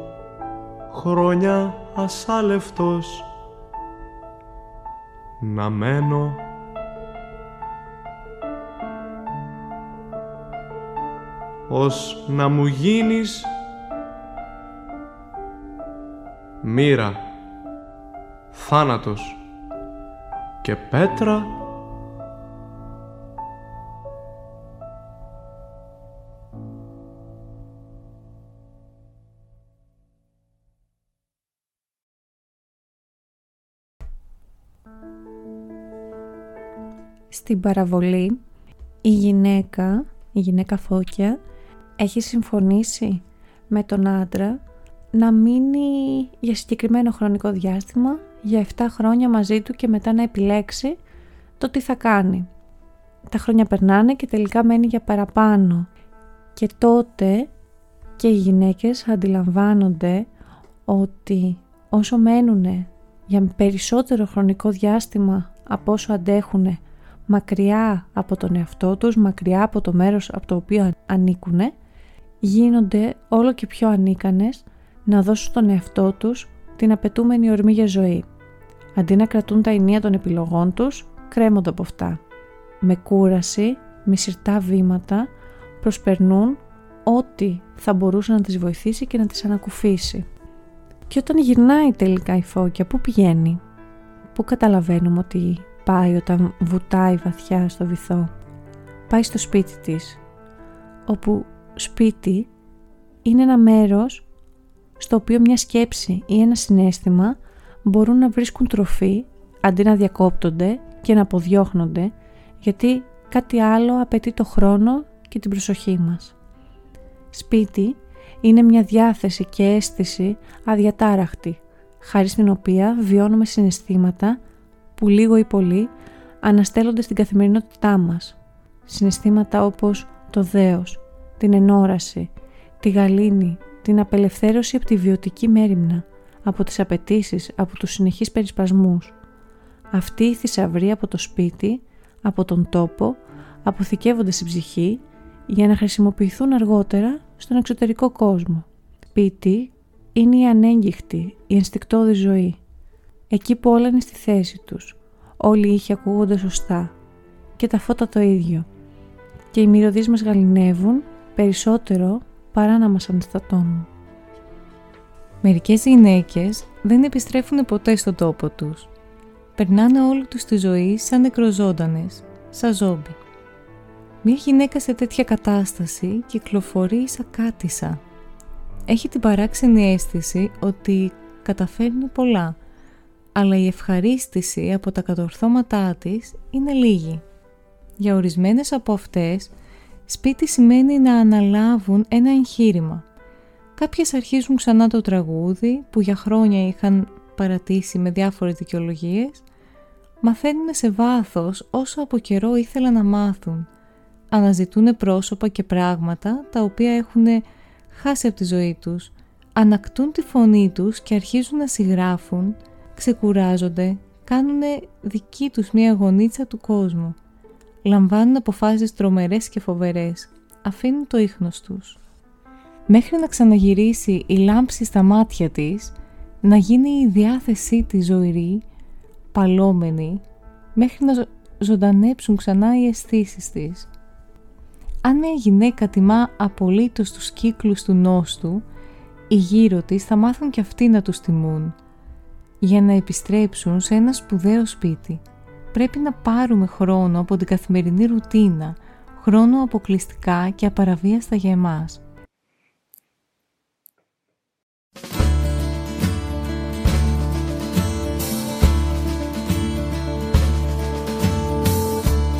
χρόνια ασάλευτος. Να μένω. Ως να μου γίνεις μοίρα, θάνατος και πέτρα. Στην παραβολή η γυναίκα, η γυναίκα Φώκια, έχει συμφωνήσει με τον άντρα να μείνει για συγκεκριμένο χρονικό διάστημα, για 7 χρόνια μαζί του και μετά να επιλέξει το τι θα κάνει. Τα χρόνια περνάνε και τελικά μένει για παραπάνω. Και τότε και οι γυναίκες αντιλαμβάνονται ότι όσο μένουν για περισσότερο χρονικό διάστημα από όσο αντέχουν μακριά από τον εαυτό τους, μακριά από το μέρος από το οποίο ανήκουν, γίνονται όλο και πιο ανίκανες να δώσουν στον εαυτό τους την απαιτούμενη ορμή για ζωή. Αντί να κρατούν τα ενία των επιλογών τους, κρέμονται από αυτά. Με κούραση, με σιρτά βήματα, προσπερνούν ό,τι θα μπορούσε να τις βοηθήσει και να τις ανακουφίσει. Και όταν γυρνάει τελικά η φώκια, πού πηγαίνει, πού καταλαβαίνουμε ότι πάει όταν βουτάει βαθιά στο βυθό; Πάει στο σπίτι της, όπου σπίτι είναι ένα μέρος στο οποίο μια σκέψη ή ένα συνέστημα μπορούν να βρίσκουν τροφή αντί να διακόπτονται και να αποδιώχνονται γιατί κάτι άλλο απαιτεί το χρόνο και την προσοχή μας. Σπίτι είναι μια διάθεση και αίσθηση αδιατάραχτη, χάρη στην οποία βιώνουμε συναισθήματα που λίγο ή πολύ αναστέλλονται στην καθημερινότητά μας. Συναισθήματα όπως το δέος, την ενόραση, τη γαλήνη, την απελευθέρωση από τη βιωτική μέρημνα, από τις απαιτήσεις, από τους συνεχείς περισπασμούς. Αυτοί οι θησαυροί από το σπίτι, από τον τόπο, αποθηκεύονται στην ψυχή για να χρησιμοποιηθούν αργότερα στον εξωτερικό κόσμο. Σπίτι είναι η ανέγκυχτη, η ενστικτόδη ζωή. Εκεί που όλα είναι στη θέση τους. Όλοι οι ήχοι ακούγονται σωστά. Και τα φώτα το ίδιο. Και οι μυρωδείς μας γαλινεύουν περισσότερο παρά να μας αναστατώνουν. Μερικές γυναίκες δεν επιστρέφουν ποτέ στον τόπο τους. Περνάνε όλη τους τη ζωή σαν νεκροζώντανες, σαν ζόμπι. Μια γυναίκα σε τέτοια κατάσταση κυκλοφορεί σαν κάτισα. Έχει την παράξενη αίσθηση ότι καταφέρνει πολλά, αλλά η ευχαρίστηση από τα κατορθώματά της είναι λίγη. Για ορισμένες από αυτές, σπίτι σημαίνει να αναλάβουν ένα εγχείρημα. Κάποιες αρχίζουν ξανά το τραγούδι που για χρόνια είχαν παρατήσει με διάφορες δικαιολογίες, μαθαίνουν σε βάθος όσο από καιρό ήθελαν να μάθουν. Αναζητούν πρόσωπα και πράγματα τα οποία έχουν χάσει από τη ζωή τους, ανακτούν τη φωνή τους και αρχίζουν να συγγράφουν, ξεκουράζονται, κάνουν δική τους μία γονίτσα του κόσμου. Λαμβάνουν αποφάσεις τρομερές και φοβερές, αφήνουν το ίχνος τους. Μέχρι να ξαναγυρίσει η λάμψη στα μάτια της, να γίνει η διάθεσή της ζωηρή, παλόμενη, μέχρι να ζωντανέψουν ξανά οι αισθήσεις της. Αν μια γυναίκα τιμά απολύτως τους κύκλους του νόστου, οι γύρω της θα μάθουν και αυτοί να τους τιμούν. Για να επιστρέψουν σε ένα σπουδαίο σπίτι, πρέπει να πάρουμε χρόνο από την καθημερινή ρουτίνα, χρόνο αποκλειστικά και απαραβίαστα για εμάς.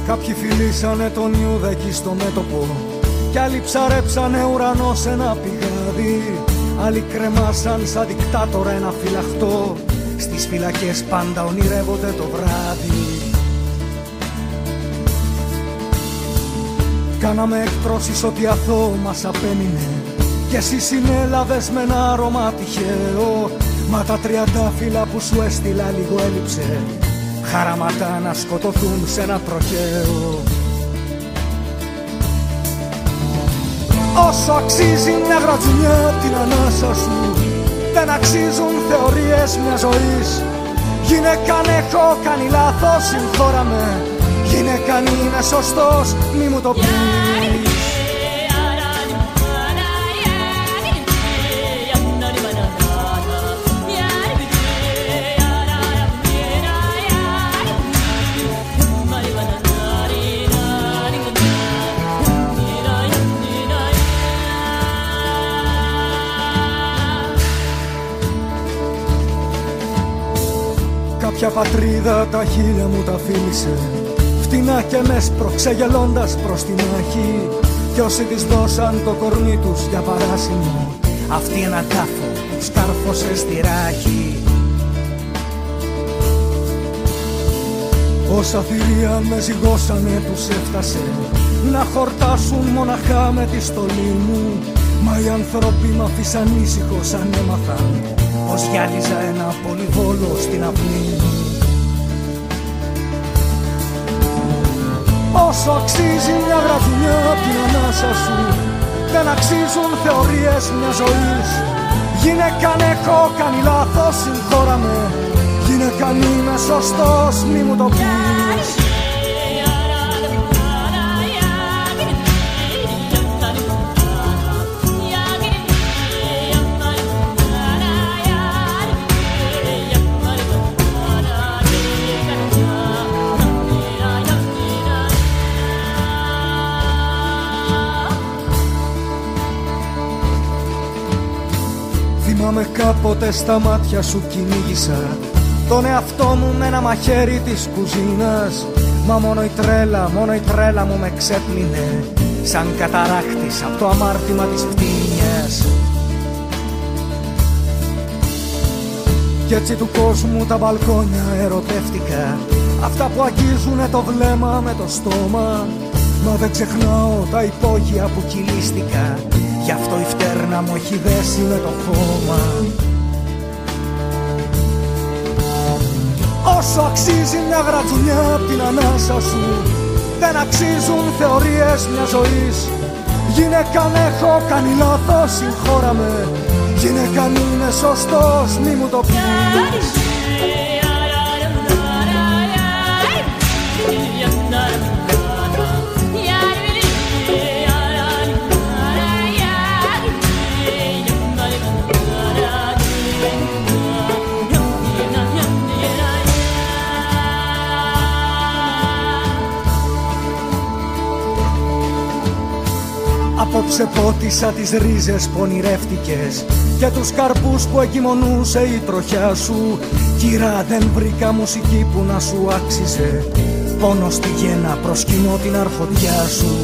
Κάποιοι φιλήσανε τον Ιούδα εκεί στο μέτωπο Κι άλλοι ψαρέψανε ουρανό σε ένα πηγάδι. Άλλοι κρεμάσαν σαν δικτάτορα ένα φυλαχτό. Στις φυλακές πάντα ονειρεύονται το βράδυ Κάναμε εκτρώσεις ότι αθώο μας απέμεινε. Κι εσύ συνέλαβες με ένα άρωμα τυχαίο. Μα τα τριαντάφυλλα που σου έστειλα λίγο έλειψε. Χαραματά να σκοτωθούν σε ένα τροχαίο. Όσο αξίζει μια γρατζουνιά την ανάσα σου Δεν αξίζουν θεωρίες μιας ζωής. Γυναίκα αν έχω κάνει λάθος συγχώρα με Γυναίκα αν είναι σωστός μη μου το πεις. Κάποια πατρίδα τα χείλια μου τα φίλησε Φτηνά και με σπροξεγελώντας προς τη μάχη Κι όσοι της δώσαν το κορμί τους για παράσημο Αυτή ένα τάφο που σκάρφωσε στη ράχη. Όσα θηρία με ζυγώσανε τους έφτασε Να χορτάσουν μοναχά με τη στολή μου. Μα οι άνθρωποι μ' αφήσαν ήσυχο σαν έμαθαν Πως γυάλιζα ένα πολυβόλο στην αυλή μου Όσο αξίζει μια γραφειά απ' την ανάσα σου Δεν αξίζουν θεωρίες μιας ζωής. Γυναίκα αν έχω κάνει λάθος συγχώρα με. Γυναίκα αν είμαι σωστός μη μου το πεις Θυμάμαι κάποτε στα μάτια σου κυνήγησα. Τον εαυτό μου με ένα μαχαίρι της κουζίνας. Μα μόνο η τρέλα, μόνο η τρέλα μου με ξέπλυνε. Σαν καταράχτης από το αμάρτημα της φτύνιας Κι έτσι του κόσμου τα μπαλκόνια ερωτεύτηκα. Αυτά που αγγίζουνε το βλέμμα με το στόμα. Μα δεν ξεχνάω τα υπόγεια που κυλίστηκα Γι' αυτό η φτέρνα μου έχει δέσει με το χώμα Όσο αξίζει μια γρατζουνιά απ' την ανάσα σου Δεν αξίζουν θεωρίες μιας ζωής. Γυναίκα αν έχω κάνει λάθος συγχώρα με. Γυναίκα αν είναι σωστός μη μου το πεις Απόψε πότισα τις ρίζες που ονειρεύτηκες Και τους καρπούς που εγκυμονούσε η τροχιά σου. Κύρα δεν βρήκα μουσική που να σου άξιζε. Πόνο στη γέννα προσκυνώ την αρχοντιά σου.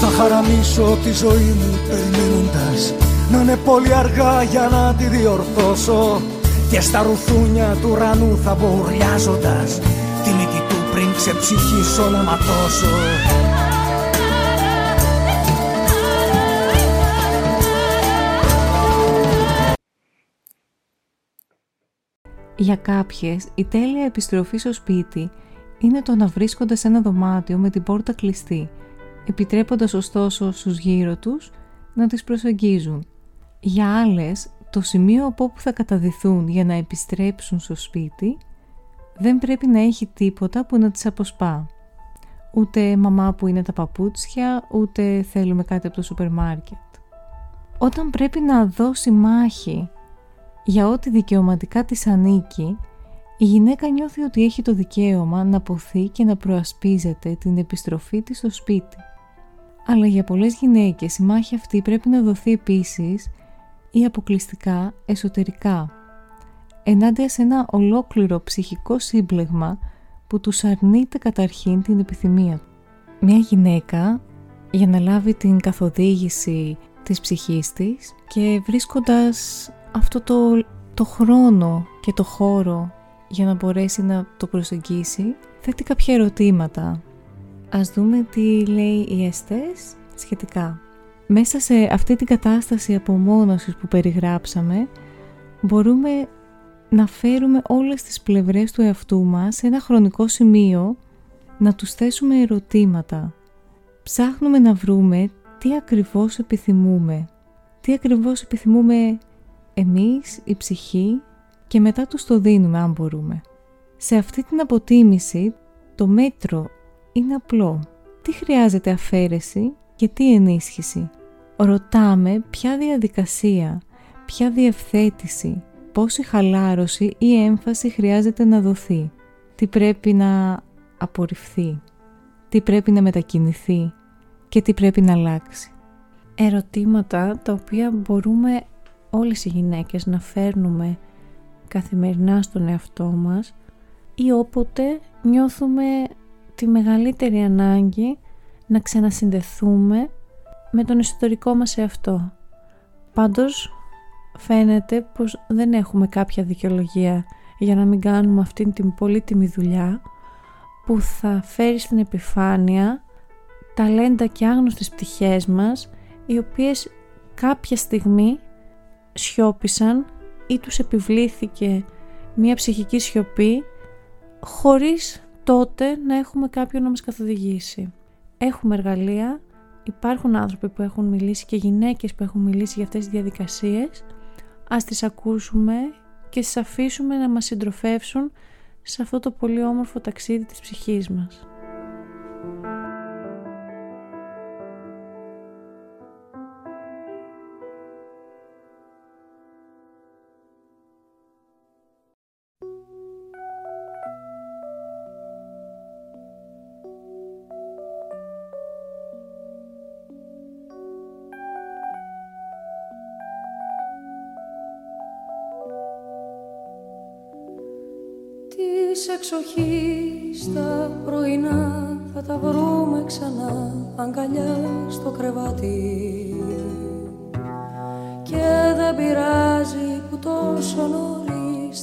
Θα χαραμίσω τη ζωή μου περιμένοντας Να είναι πολύ αργά για να τη διορθώσω. Και στα ρουθούνια του ουρανού θα βορειάζοντας Τη μύτη του πριν ξεψυχήσω να ματώσω Για κάποιες, η τέλεια επιστροφή στο σπίτι είναι το να βρίσκονται σε ένα δωμάτιο με την πόρτα κλειστή, επιτρέποντας ωστόσο στους γύρω τους να τις προσεγγίζουν. Για άλλες, το σημείο από όπου θα καταδυθούν για να επιστρέψουν στο σπίτι δεν πρέπει να έχει τίποτα που να τις αποσπά. Ούτε μαμά που είναι τα παπούτσια, ούτε θέλουμε κάτι από το σούπερ μάρκετ. Όταν πρέπει να δώσει μάχη για ό,τι δικαιωματικά της ανήκει, η γυναίκα νιώθει ότι έχει το δικαίωμα να ποθεί και να προασπίζεται την επιστροφή της στο σπίτι. Αλλά για πολλές γυναίκες η μάχη αυτή πρέπει να δοθεί επίσης ή αποκλειστικά εσωτερικά, ενάντια σε ένα ολόκληρο ψυχικό σύμπλεγμα που τους αρνείται καταρχήν την επιθυμία του. Μια γυναίκα για να λάβει την καθοδήγηση της ψυχής της και βρίσκοντας αυτό το, το χρόνο και το χώρο για να μπορέσει να το προσεγγίσει θέτει κάποια ερωτήματα. Ας δούμε τι λέει η Εστές σχετικά. Μέσα σε αυτή την κατάσταση απομόνωσης που περιγράψαμε μπορούμε να φέρουμε όλες τις πλευρές του εαυτού μας σε ένα χρονικό σημείο να τους θέσουμε ερωτήματα. Ψάχνουμε να βρούμε τι ακριβώς επιθυμούμε. Τι ακριβώς επιθυμούμε εμείς, η ψυχή και μετά τους το δίνουμε αν μπορούμε. Σε αυτή την αποτίμηση το μέτρο είναι απλό. Τι χρειάζεται αφαίρεση και τι ενίσχυση; Ρωτάμε ποια διαδικασία, ποια διευθέτηση, πόση χαλάρωση ή έμφαση χρειάζεται να δοθεί. Τι πρέπει να απορριφθεί. Τι πρέπει να μετακινηθεί και τι πρέπει να αλλάξει. Ερωτήματα τα οποία μπορούμε όλες οι γυναίκες να φέρνουμε καθημερινά στον εαυτό μας ή όποτε νιώθουμε τη μεγαλύτερη ανάγκη να ξανασυνδεθούμε με τον εσωτερικό μας εαυτό. Πάντως φαίνεται πως δεν έχουμε κάποια δικαιολογία για να μην κάνουμε αυτήν την πολύτιμη δουλειά που θα φέρει στην επιφάνεια ταλέντα και άγνωστες πτυχές μας οι οποίες κάποια στιγμή σιώπησαν ή τους επιβλήθηκε μια ψυχική σιωπή χωρίς τότε να έχουμε κάποιον να μας καθοδηγήσει. Έχουμε εργαλεία, υπάρχουν άνθρωποι που έχουν μιλήσει και γυναίκες που έχουν μιλήσει για αυτές τις διαδικασίες. Ας τις ακούσουμε και τις αφήσουμε να μας συντροφεύσουν σε αυτό το πολύ όμορφο ταξίδι της ψυχής μας.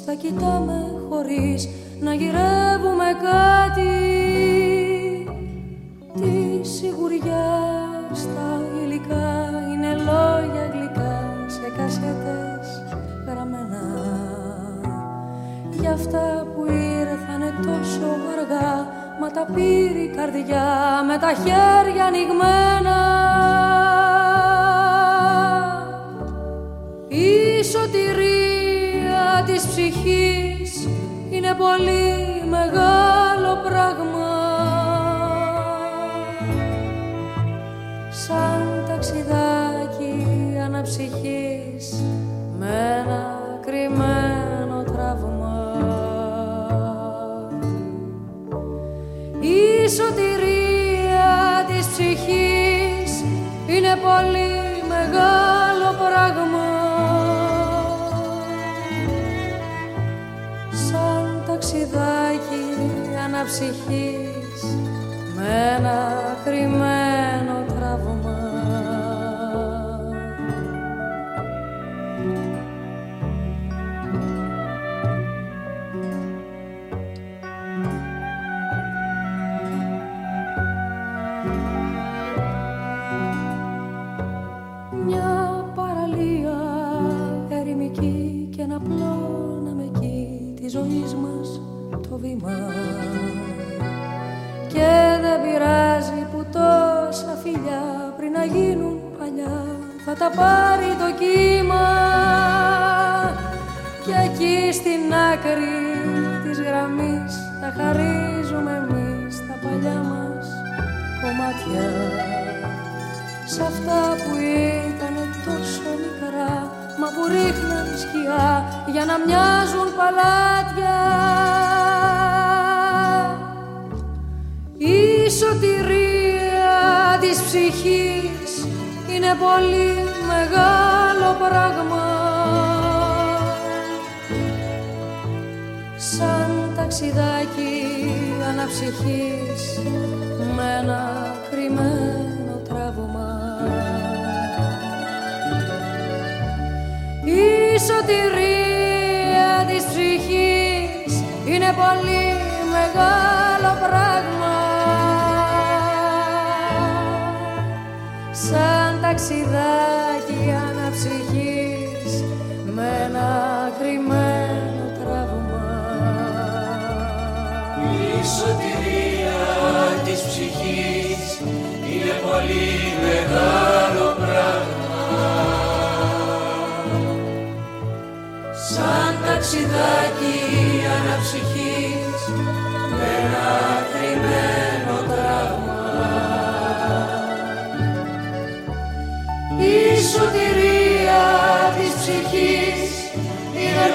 Νωρίς θα κοιτάμε χωρίς να γυρεύουμε κάτι. Τη σιγουριά στα υλικά είναι λόγια γλυκά σε κασέτες γραμμένα. Αυτά που ήρθανε τόσο αργά Μα τα πήρε η καρδιά με τα χέρια ανοιγμένα ψυχής είναι πολύ μεγάλο πράγμα. Σαν ταξιδάκι αναψυχής με ένα αναψυχής με ένα κρυμμένο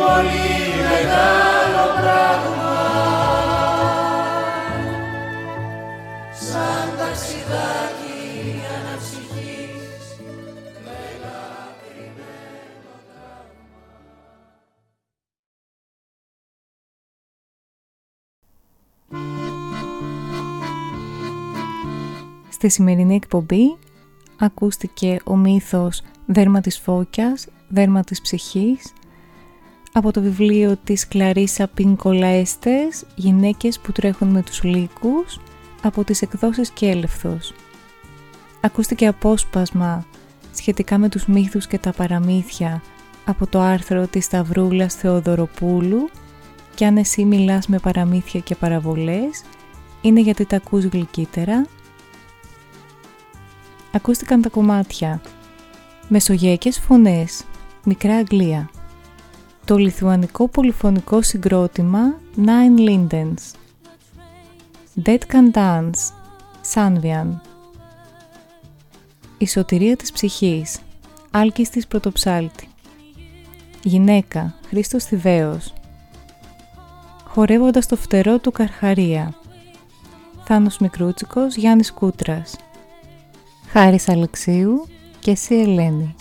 πολύ μεγάλο πράγμα. Σαν ταξιδάκι αναψυχής με ένα κρυμμένο Στη σημερινή εκπομπή ακούστηκε ο μύθος «Δέρμα της φώκιας, δέρμα της ψυχής» από το βιβλίο της Κλαρίσα Πινκολαέστες «Γυναίκες που τρέχουν με τους λύκους» από τις εκδόσεις Κέλευθος. Ακούστηκε απόσπασμα σχετικά με τους μύθους και τα παραμύθια από το άρθρο της Σταυρούλας Θεοδωροπούλου και αν εσύ μιλάς με παραμύθια και παραβολές είναι γιατί τα ακούς γλυκύτερα ακούστηκαν τα κομμάτια Μεσογειακές φωνές, Μικρά Αγγλία Το λιθουανικό πολυφωνικό συγκρότημα Nine Lindens. Dead Can Dance, Sanvian Η σωτηρία της ψυχής, Άλκης της Πρωτοψάλτη. Γυναίκα, Χρήστος Θηβαίος. Χορεύοντας το φτερό του Καρχαρία. Θάνος Μικρούτσικος, Γιάννης Κούτρας. Χάρης Αλεξίου και εσύ Ελένη.